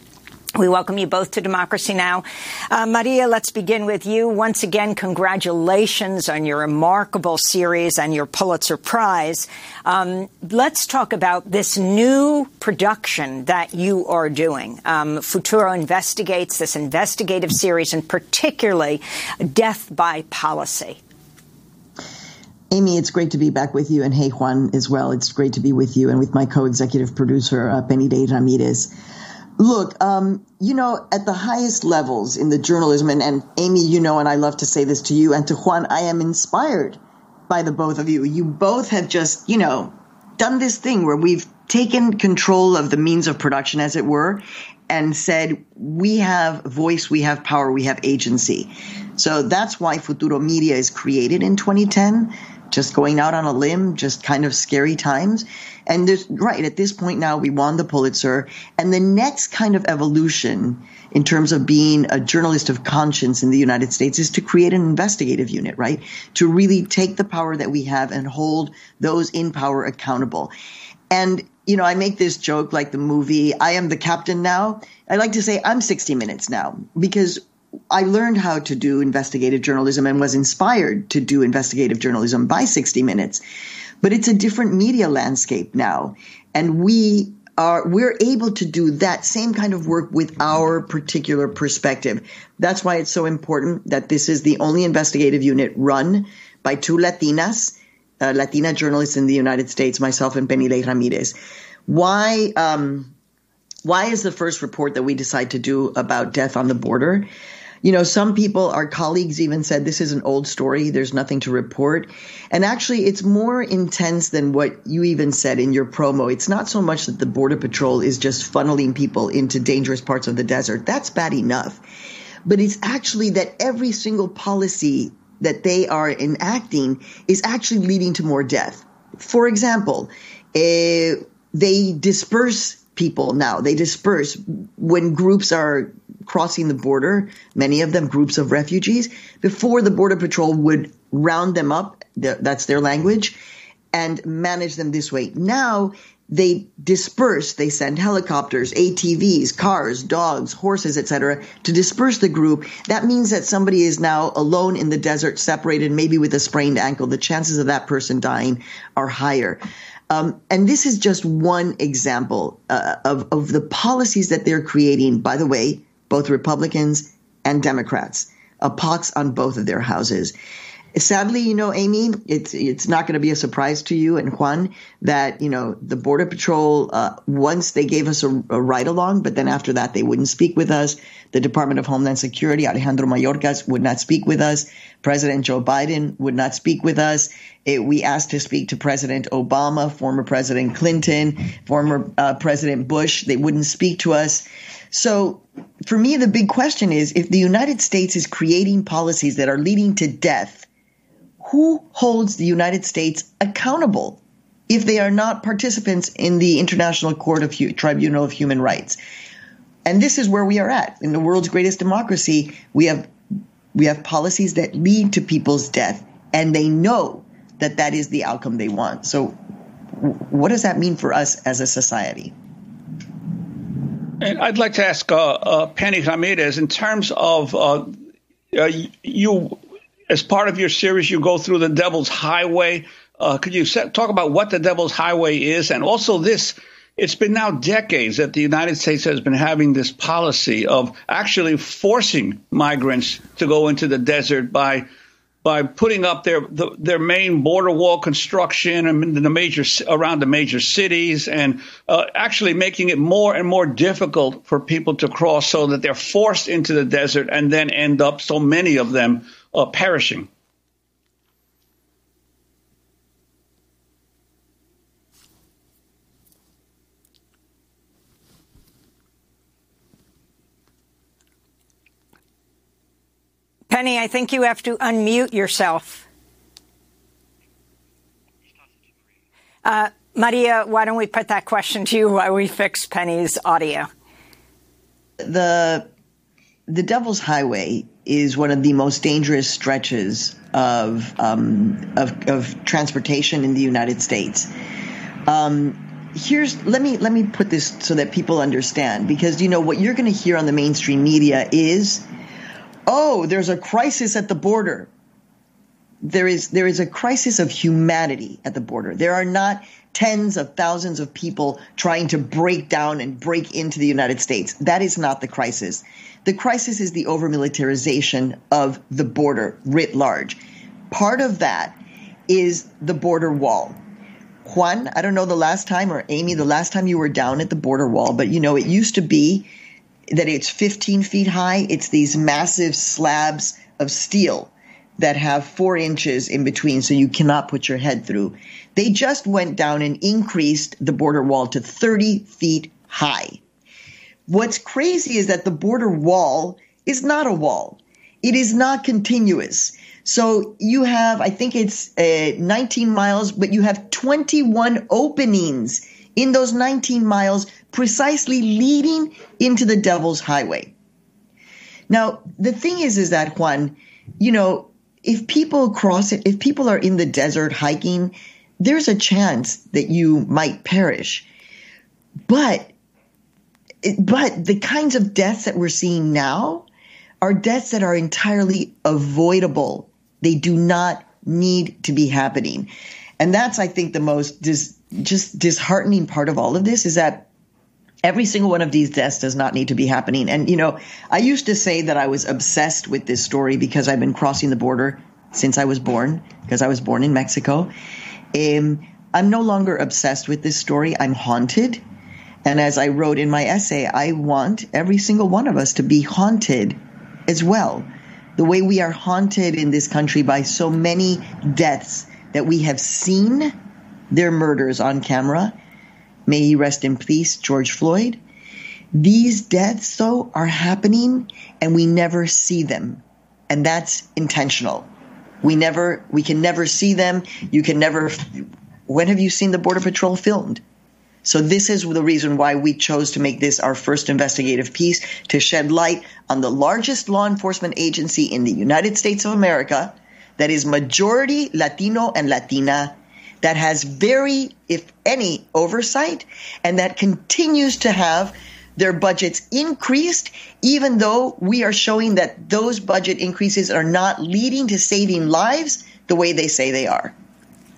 We welcome you both to Democracy Now! Uh, Maria, let's begin with you. Once again, congratulations on your remarkable series and your Pulitzer Prize. Um, let's talk about this new production that you are doing. Um, Futuro Investigates, this investigative series, and particularly Death by Policy. Amy, it's great to be back with you, and hey, Juan, as well. It's great to be with you and with my co-executive producer, uh, Peniley Ramirez. Look, um, you know, at the highest levels in the journalism, and, and Amy, you know, and I love to say this to you and to Juan, I am inspired by the both of you. You both have just, you know, done this thing where we've taken control of the means of production, as it were, and said, we have voice, we have power, we have agency. So that's why Futuro Media is created in 2010 just going out on a limb, just kind of scary times. And there's, right, at this point now, we won the Pulitzer. And the next kind of evolution in terms of being a journalist of conscience in the United States is to create an investigative unit, right? To really take the power that we have and hold those in power accountable. And, you know, I make this joke like the movie, I am the captain now. I like to say I'm 60 minutes now because I learned how to do investigative journalism and was inspired to do investigative journalism by 60 Minutes. But it's a different media landscape now. And we are, we're able to do that same kind of work with our particular perspective. That's why it's so important that this is the only investigative unit run by two Latinas, uh, Latina journalists in the United States, myself and Peniley Ramirez. Why, um, why is the first report that we decide to do about death on the border? You know, some people, our colleagues even said this is an old story. There's nothing to report. And actually, it's more intense than what you even said in your promo. It's not so much that the Border Patrol is just funneling people into dangerous parts of the desert. That's bad enough. But it's actually that every single policy that they are enacting is actually leading to more death. For example, uh, they disperse people now. They disperse when groups are crossing the border, many of them groups of refugees, before the Border Patrol would round them up, that's their language, and manage them this way. Now they disperse, they send helicopters, ATVs, cars, dogs, horses, etc., to disperse the group. That means that somebody is now alone in the desert, separated, maybe with a sprained ankle. The chances of that person dying are higher. Um, and this is just one example uh, of, of the policies that they're creating. By the way, both Republicans and Democrats, a pox on both of their houses. Sadly, you know, Amy, it's it's not going to be a surprise to you and Juan that you know the Border Patrol uh, once they gave us a, a ride along, but then after that they wouldn't speak with us. The Department of Homeland Security, Alejandro Mayorkas, would not speak with us. President Joe Biden would not speak with us. It, we asked to speak to President Obama, former President Clinton, former uh, President Bush. They wouldn't speak to us. So for me, the big question is if the United States is creating policies that are leading to death, who holds the United States accountable if they are not participants in the International Court of Tribunal of Human Rights? And this is where we are at. In the world's greatest democracy, we have we have policies that lead to people's death and they know that that is the outcome they want. So what does that mean for us as a society? And I'd like to ask uh, uh, Penny Ramirez, in terms of uh, you, as part of your series, you go through the Devil's Highway. Could you set, talk about what the Devil's Highway is, and also this? It's been now decades that the United States has been having this policy of actually forcing migrants to go into the desert by by putting up their the, their main border wall construction in the major around the major cities and uh, actually making it more and more difficult for people to cross so that they're forced into the desert and then end up so many of them uh, perishing. Penny, I think you have to unmute yourself. Uh, Maria, why don't we put that question to you while we fix Penny's audio? The the Devil's Highway is one of the most dangerous stretches of um, of, of, transportation in the United States. Um, here's let me let me put this so that people understand because you know what you're going to hear on the mainstream media is oh, there's a crisis at the border. There is there is a crisis of humanity at the border. There are not tens of thousands of people trying to break down and break into the United States. That is not the crisis. The crisis is the over militarization of the border writ large. Part of that is the border wall. Juan, I don't know the last time, or Amy, the last time you were down at the border wall, but you know, it used to be that it's 15 feet high. It's these massive slabs of steel that have four inches in between, so you cannot put your head through. They just went down and increased the border wall to 30 feet high. What's crazy is that the border wall is not a wall. It is not continuous. So you have, I think it's uh, 19 miles, but you have 21 openings in those 19 miles precisely leading into the devil's highway. Now, the thing is, is that Juan, you know, if people cross it, if people are in the desert hiking, there's a chance that you might perish. But, but the kinds of deaths that we're seeing now are deaths that are entirely avoidable. They do not need to be happening. And that's, I think, the most dis- just disheartening part of all of this is that every single one of these deaths does not need to be happening. And, you know, I used to say that I was obsessed with this story because I've been crossing the border since I was born, because I was born in Mexico. Um, I'm no longer obsessed with this story. I'm haunted. And as I wrote in my essay, I want every single one of us to be haunted as well. The way we are haunted in this country by so many deaths that we have seen their murders on camera. May he rest in peace, George Floyd. These deaths, though, are happening and we never see them. And that's intentional. We never, we can never see them. You can never, when have you seen the Border Patrol filmed? So this is the reason why we chose to make this our first investigative piece to shed light on the largest law enforcement agency in the United States of America that is majority Latino and Latina that has very, if any, oversight and that continues to have their budgets increased, even though we are showing that those budget increases are not leading to saving lives the way they say they are.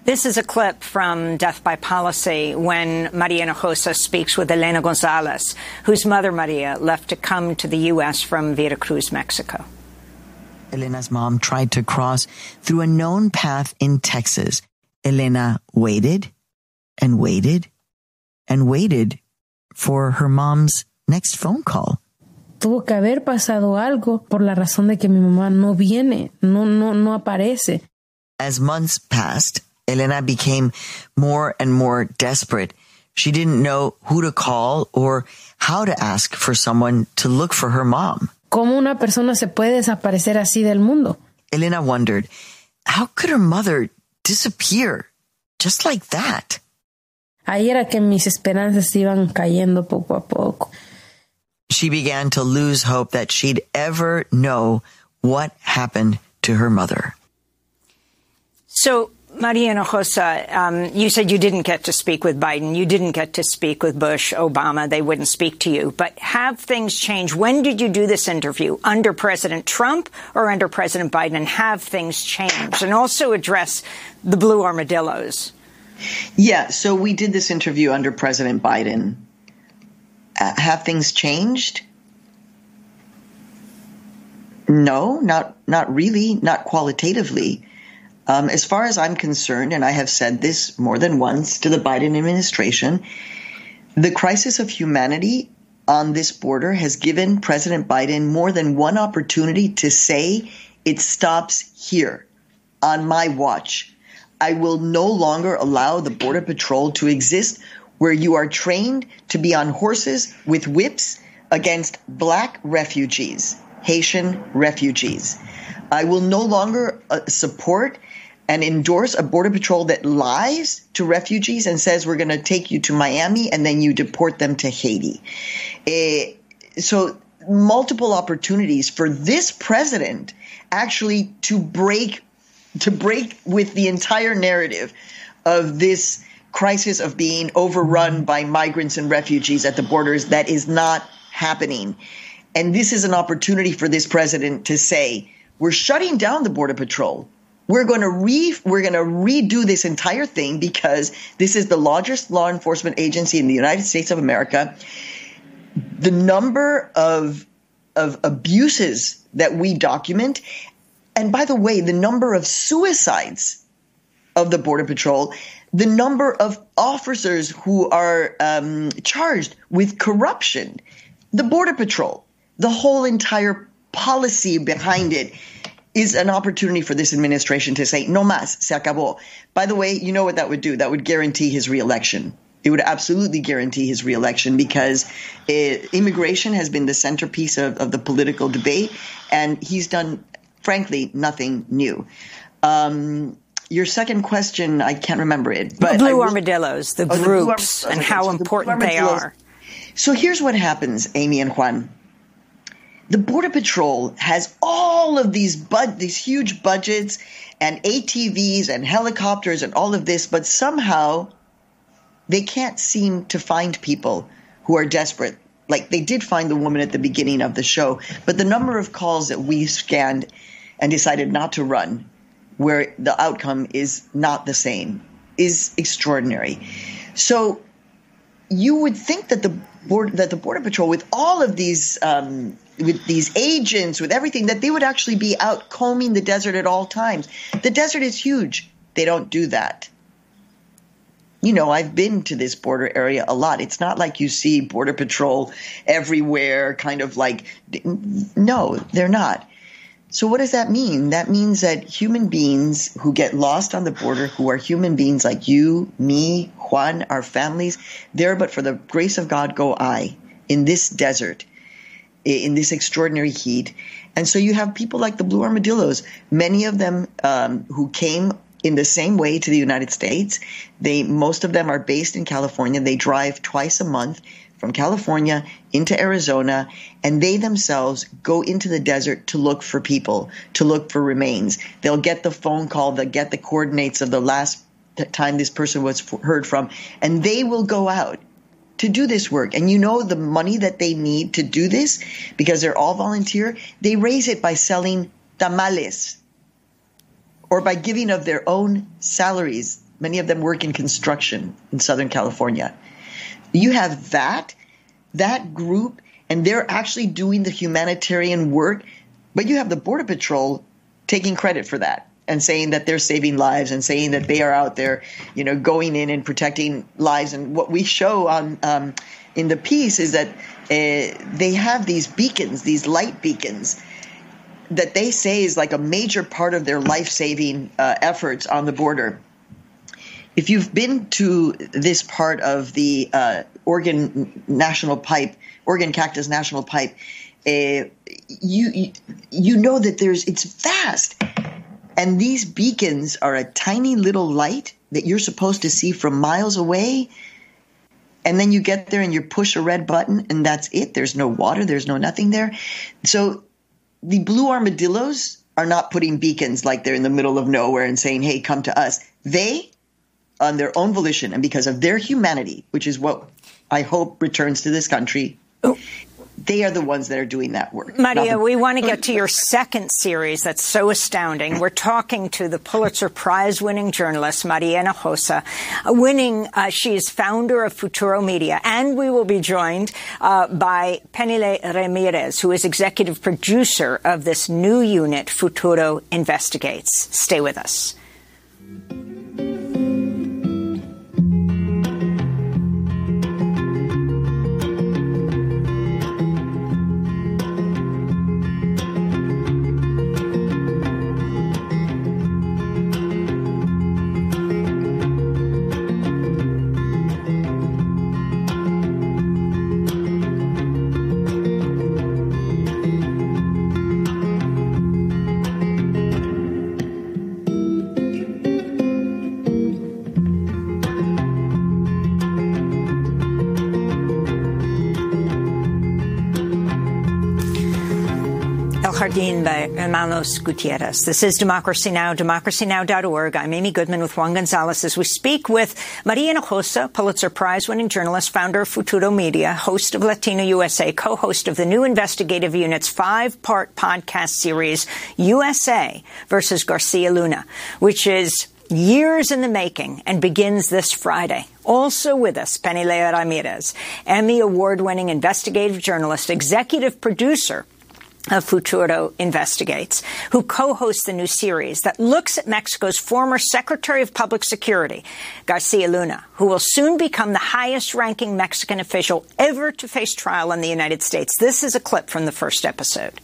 This is a clip from Death by Policy when Maria Hinojosa speaks with Elena Gonzalez, whose mother, Maria, left to come to the U.S. from Veracruz, Mexico. Elena's mom tried to cross through a known path in Texas. Elena waited and waited and waited for her mom's next phone call. Tuvo que haber pasado algo por la razón de que mi mamá no viene, no, no, no aparece. As months passed, Elena became more and more desperate. She didn't know who to call or how to ask for someone to look for her mom. ¿Cómo una persona se puede desaparecer así del mundo? Elena wondered, how could her mother disappear just like that? Ahí era que mis esperanzas iban cayendo poco a poco. She began to lose hope that she'd ever know what happened to her mother. So, Maria Hinojosa, um, you said you didn't get to speak with Biden. You didn't get to speak with Bush, Obama. They wouldn't speak to you. But have things changed? When did you do this interview? Under President Trump or under President Biden? And have things changed? And also address the blue armadillos. Yeah, so we did this interview under President Biden. Uh, have things changed? No, not not really, not qualitatively. Um, as far as I'm concerned, and I have said this more than once to the Biden administration, the crisis of humanity on this border has given President Biden more than one opportunity to say it stops here on my watch. I will no longer allow the Border Patrol to exist where you are trained to be on horses with whips against black refugees, Haitian refugees. I will no longer uh, support and endorse a border patrol that lies to refugees and says we're going to take you to Miami and then you deport them to Haiti. Uh, so multiple opportunities for this president actually to break to break with the entire narrative of this crisis of being overrun by migrants and refugees at the borders that is not happening. And this is an opportunity for this president to say, we're shutting down the border patrol. We're going to re we're going to redo this entire thing because this is the largest law enforcement agency in the United States of America. The number of of abuses that we document and by the way, the number of suicides of the Border Patrol, the number of officers who are um, charged with corruption, the Border Patrol, the whole entire policy behind it is an opportunity for this administration to say, no más, se acabó. By the way, you know what that would do? That would guarantee his reelection. It would absolutely guarantee his reelection because it, immigration has been the centerpiece of, of the political debate, and he's done frankly, nothing new. Um, your second question, I can't remember it. But the blue armadillos, the oh, groups, the and how important the they are. So here's what happens, Amy and Juan. The Border Patrol has all of these bud- these huge budgets and ATVs and helicopters and all of this, but somehow they can't seem to find people who are desperate. Like they did find the woman at the beginning of the show, but the number of calls that we scanned and decided not to run, where the outcome is not the same, is extraordinary. So you would think that the board, that the border patrol, with all of these um, with these agents, with everything, that they would actually be out combing the desert at all times. The desert is huge. They don't do that. you know, I've been to this border area a lot. It's not like you see Border Patrol everywhere, kind of like, no, they're not. So, what does that mean? That means that human beings who get lost on the border, who are human beings like you, me, Juan, our families, there but for the grace of God go I in this desert, in this extraordinary heat. And so you have people like the Blue Armadillos, many of them um, who came in the same way to the United States. They most of them are based in California. They drive twice a month from California into Arizona, and they themselves go into the desert to look for people, to look for remains. They'll get the phone call, they'll get the coordinates of the last time this person was heard from, and they will go out to do this work. And you know the money that they need to do this because they're all volunteer, they raise it by selling tamales or by giving of their own salaries. Many of them work in construction in Southern California. You have that, that group, and they're actually doing the humanitarian work, but you have the Border Patrol taking credit for that and saying that they're saving lives and saying that they are out there, you know, going in and protecting lives. And what we show on um, in the piece is that uh, they have these beacons, these light beacons that they say is like a major part of their life saving uh, efforts on the border. If you've been to this part of the uh, Organ National Pipe, Organ Cactus National Pipe, uh, you you know that there's it's vast, and these beacons are a tiny little light that you're supposed to see from miles away. And then you get there and you push a red button, and that's it. There's no water, there's no nothing there. So the blue armadillos are not putting beacons like they're in the middle of nowhere and saying, hey, come to us. They, on their own volition and because of their humanity, which is what I hope returns to this country, oh they are the ones that are doing that work. Maria, we want to get to your second series that's so astounding. We're talking to the Pulitzer Prize winning journalist, Maria Hinojosa, winning, uh, she's founder of Futuro Media, and we will be joined uh, by Peniley Ramirez, who is executive producer of this new unit, Futuro Investigates. Stay with us. Jardín by Hermanos Gutierrez. This is Democracy Now!, democracynow.org. I'm Amy Goodman with Juan Gonzalez as we speak with Maria Hinojosa, Pulitzer Prize winning journalist, founder of Futuro Media, host of Latino USA, co-host of the new investigative unit's five-part podcast series, USA versus Garcia Luna, which is years in the making and begins this Friday. Also with us, Peniley Ramirez, Emmy award-winning investigative journalist, executive producer of Futuro Investigates, who co-hosts the new series that looks at Mexico's former Secretary of Public Security, Garcia Luna, who will soon become the highest-ranking Mexican official ever to face trial in the United States. This is a clip from the first episode.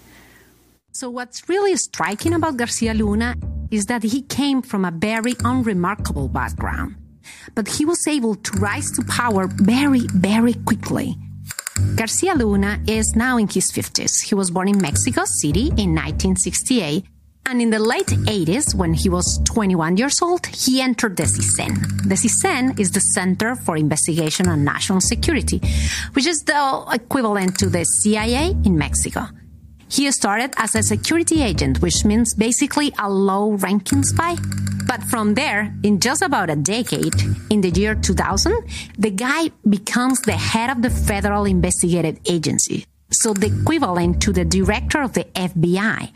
So what's really striking about Garcia Luna is that he came from a very unremarkable background, but he was able to rise to power very, very quickly Garcia Luna is now in his 50s. He was born in Mexico City in 1968. And in the late 80s, when he was 21 years old, he entered the CISEN. The CISEN is the Center for Investigation on National Security, which is the equivalent to the CIA in Mexico. He started as a security agent, which means basically a low ranking spy. But from there, in just about a decade, in the year 2000, the guy becomes the head of the Federal Investigative Agency, so the equivalent to the director of the FBI.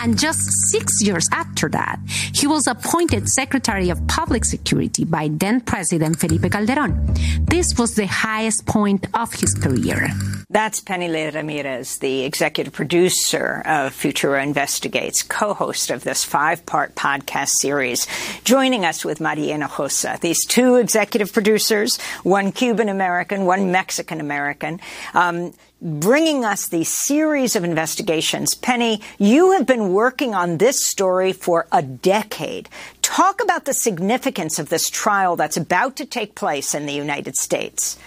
And just six years after that, he was appointed Secretary of Public Security by then President Felipe Calderon. This was the highest point of his career. That's Peniley Ramirez, the executive producer of Futuro Investigates, co-host of this five-part podcast series, joining us with Maria Hinojosa. These two executive producers, one Cuban American, one Mexican American, um, bringing us the series of investigations. Penny, you have been working on this story for a decade. Talk about the significance of this trial that's about to take place in the United States.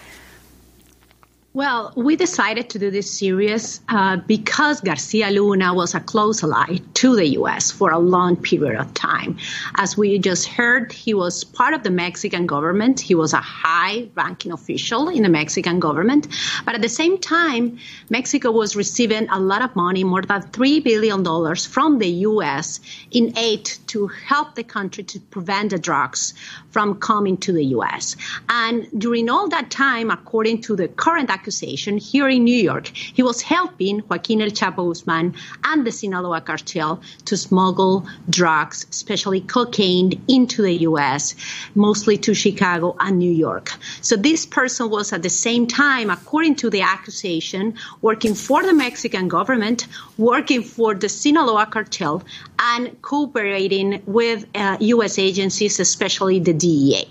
Well, we decided to do this series uh, because Garcia Luna was a close ally to the U.S. for a long period of time. As we just heard, he was part of the Mexican government. He was a high ranking official in the Mexican government. But at the same time, Mexico was receiving a lot of money, more than $3 billion from the U.S. in aid to help the country to prevent the drugs from coming to the U.S. And during all that time, according to the current accusation here in New York, he was helping Joaquin El Chapo Guzman and the Sinaloa cartel to smuggle drugs, especially cocaine, into the U.S., mostly to Chicago and New York. So this person was at the same time, according to the accusation, working for the Mexican government, working for the Sinaloa cartel, and cooperating with uh, U.S. agencies, especially the DEA.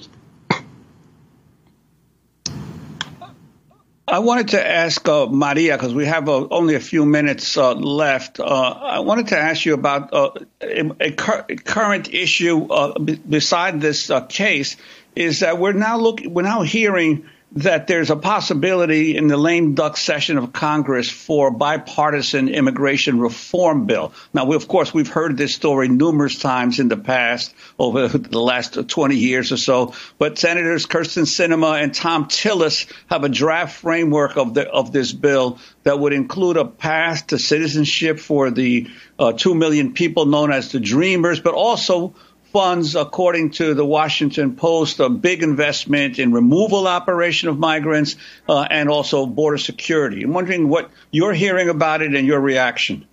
I wanted to ask uh, Maria because we have uh, only a few minutes uh, left. Uh, I wanted to ask you about uh, a, a, cur- current issue uh, b- beside this case is that we're now looking, we're now hearing that there's a possibility in the lame duck session of Congress for a bipartisan immigration reform bill. Now, we, of course, we've heard this story numerous times in the past over the last 20 years or so, but Senators Kyrsten Sinema and Thom Tillis have a draft framework of the, of this bill that would include a path to citizenship for the uh, 2 million people known as the Dreamers, but also funds, according to the Washington Post, a big investment in removal operation of migrants uh, and also border security. I'm wondering what you're hearing about it and your reaction.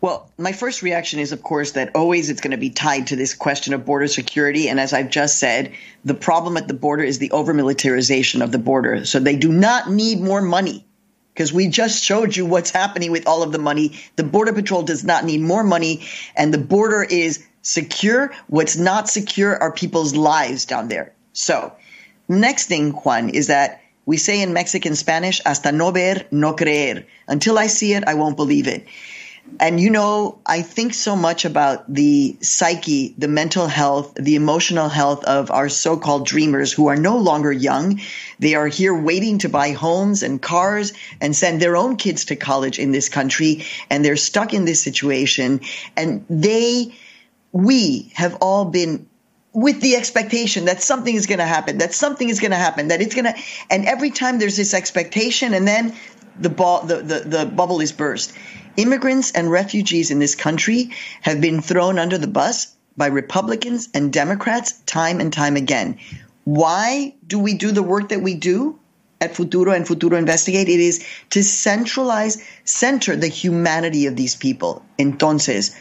Well, my first reaction is, of course, that always it's going to be tied to this question of border security. And as I've just said, the problem at the border is the over militarization of the border. So they do not need more money because we just showed you what's happening with all of the money. The Border Patrol does not need more money, and the border is secure. What's not secure are people's lives down there. So, next thing, Juan, is that we say in Mexican Spanish, hasta no ver, no creer. Until I see it, I won't believe it. And you know, I think so much about the psyche, the mental health, the emotional health of our so called dreamers who are no longer young. They are here waiting to buy homes and cars and send their own kids to college in this country. And they're stuck in this situation. And they, we have all been with the expectation that something is going to happen, that something is going to happen, that it's going to, and every time there's this expectation and then the ball, the, the, the bubble is burst. Immigrants and refugees in this country have been thrown under the bus by Republicans and Democrats time and time again. Why do we do the work that we do at Futuro and Futuro Investigate? It is to centralize, center the humanity of these people. Entonces,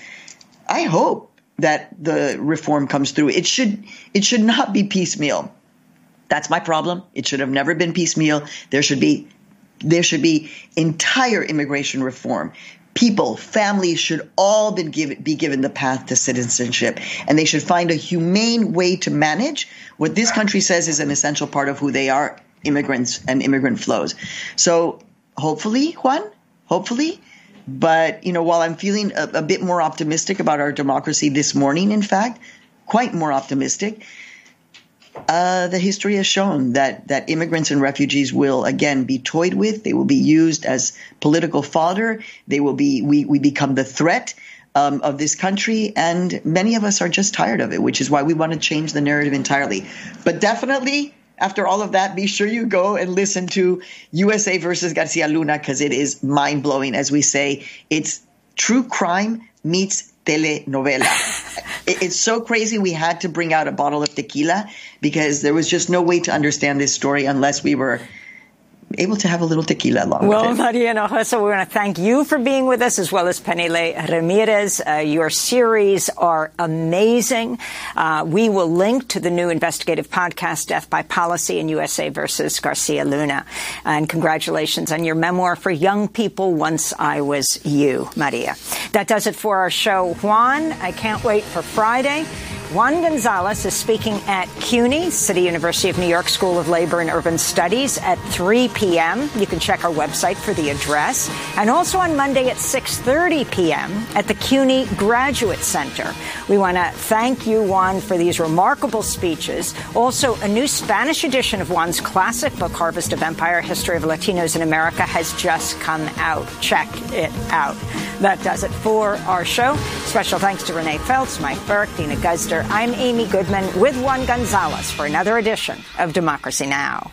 I hope that the reform comes through. It should it should not be piecemeal. That's my problem. It should have never been piecemeal. There should be there should be entire immigration reform. People, families should all be given, be given the path to citizenship, and they should find a humane way to manage what this country says is an essential part of who they are immigrants and immigrant flows. So, hopefully, Juan, hopefully, but, you know, while I'm feeling a, a, bit more optimistic about our democracy this morning, in fact, quite more optimistic, uh, the history has shown that, that immigrants and refugees will again be toyed with. They will be used as political fodder. They will be, we, we become the threat. Um, of this country, and many of us are just tired of it, which is why we want to change the narrative entirely. But definitely, after all of that, be sure you go and listen to USA versus Garcia Luna because it is mind blowing. As we say, it's true crime meets telenovela. it's so crazy. We had to bring out a bottle of tequila because there was just no way to understand this story unless we were able to have a little tequila along well, with it. Maria Hinojosa, we want to thank you for being with us as well as Peniley Ramirez. Uh, your series are amazing. Uh, we will link to the new investigative podcast, Death by Policy in USA versus Garcia Luna. And congratulations on your memoir for young people, Once I Was You, Maria. That does it for our show. Juan, I can't wait for Friday. Juan Gonzalez is speaking at CUNY, City University of New York School of Labor and Urban Studies at 3 p.m. You can check our website for the address. And also on Monday at 6.30 p.m. at the CUNY Graduate Center. We want to thank you, Juan, for these remarkable speeches. Also, a new Spanish edition of Juan's classic book, Harvest of Empire, History of Latinos in America, has just come out. Check it out. That does it for our show. Special thanks to Renee Feltz, Mike Burke, Dina Guzder, I'm Amy Goodman with Juan Gonzalez for another edition of Democracy Now!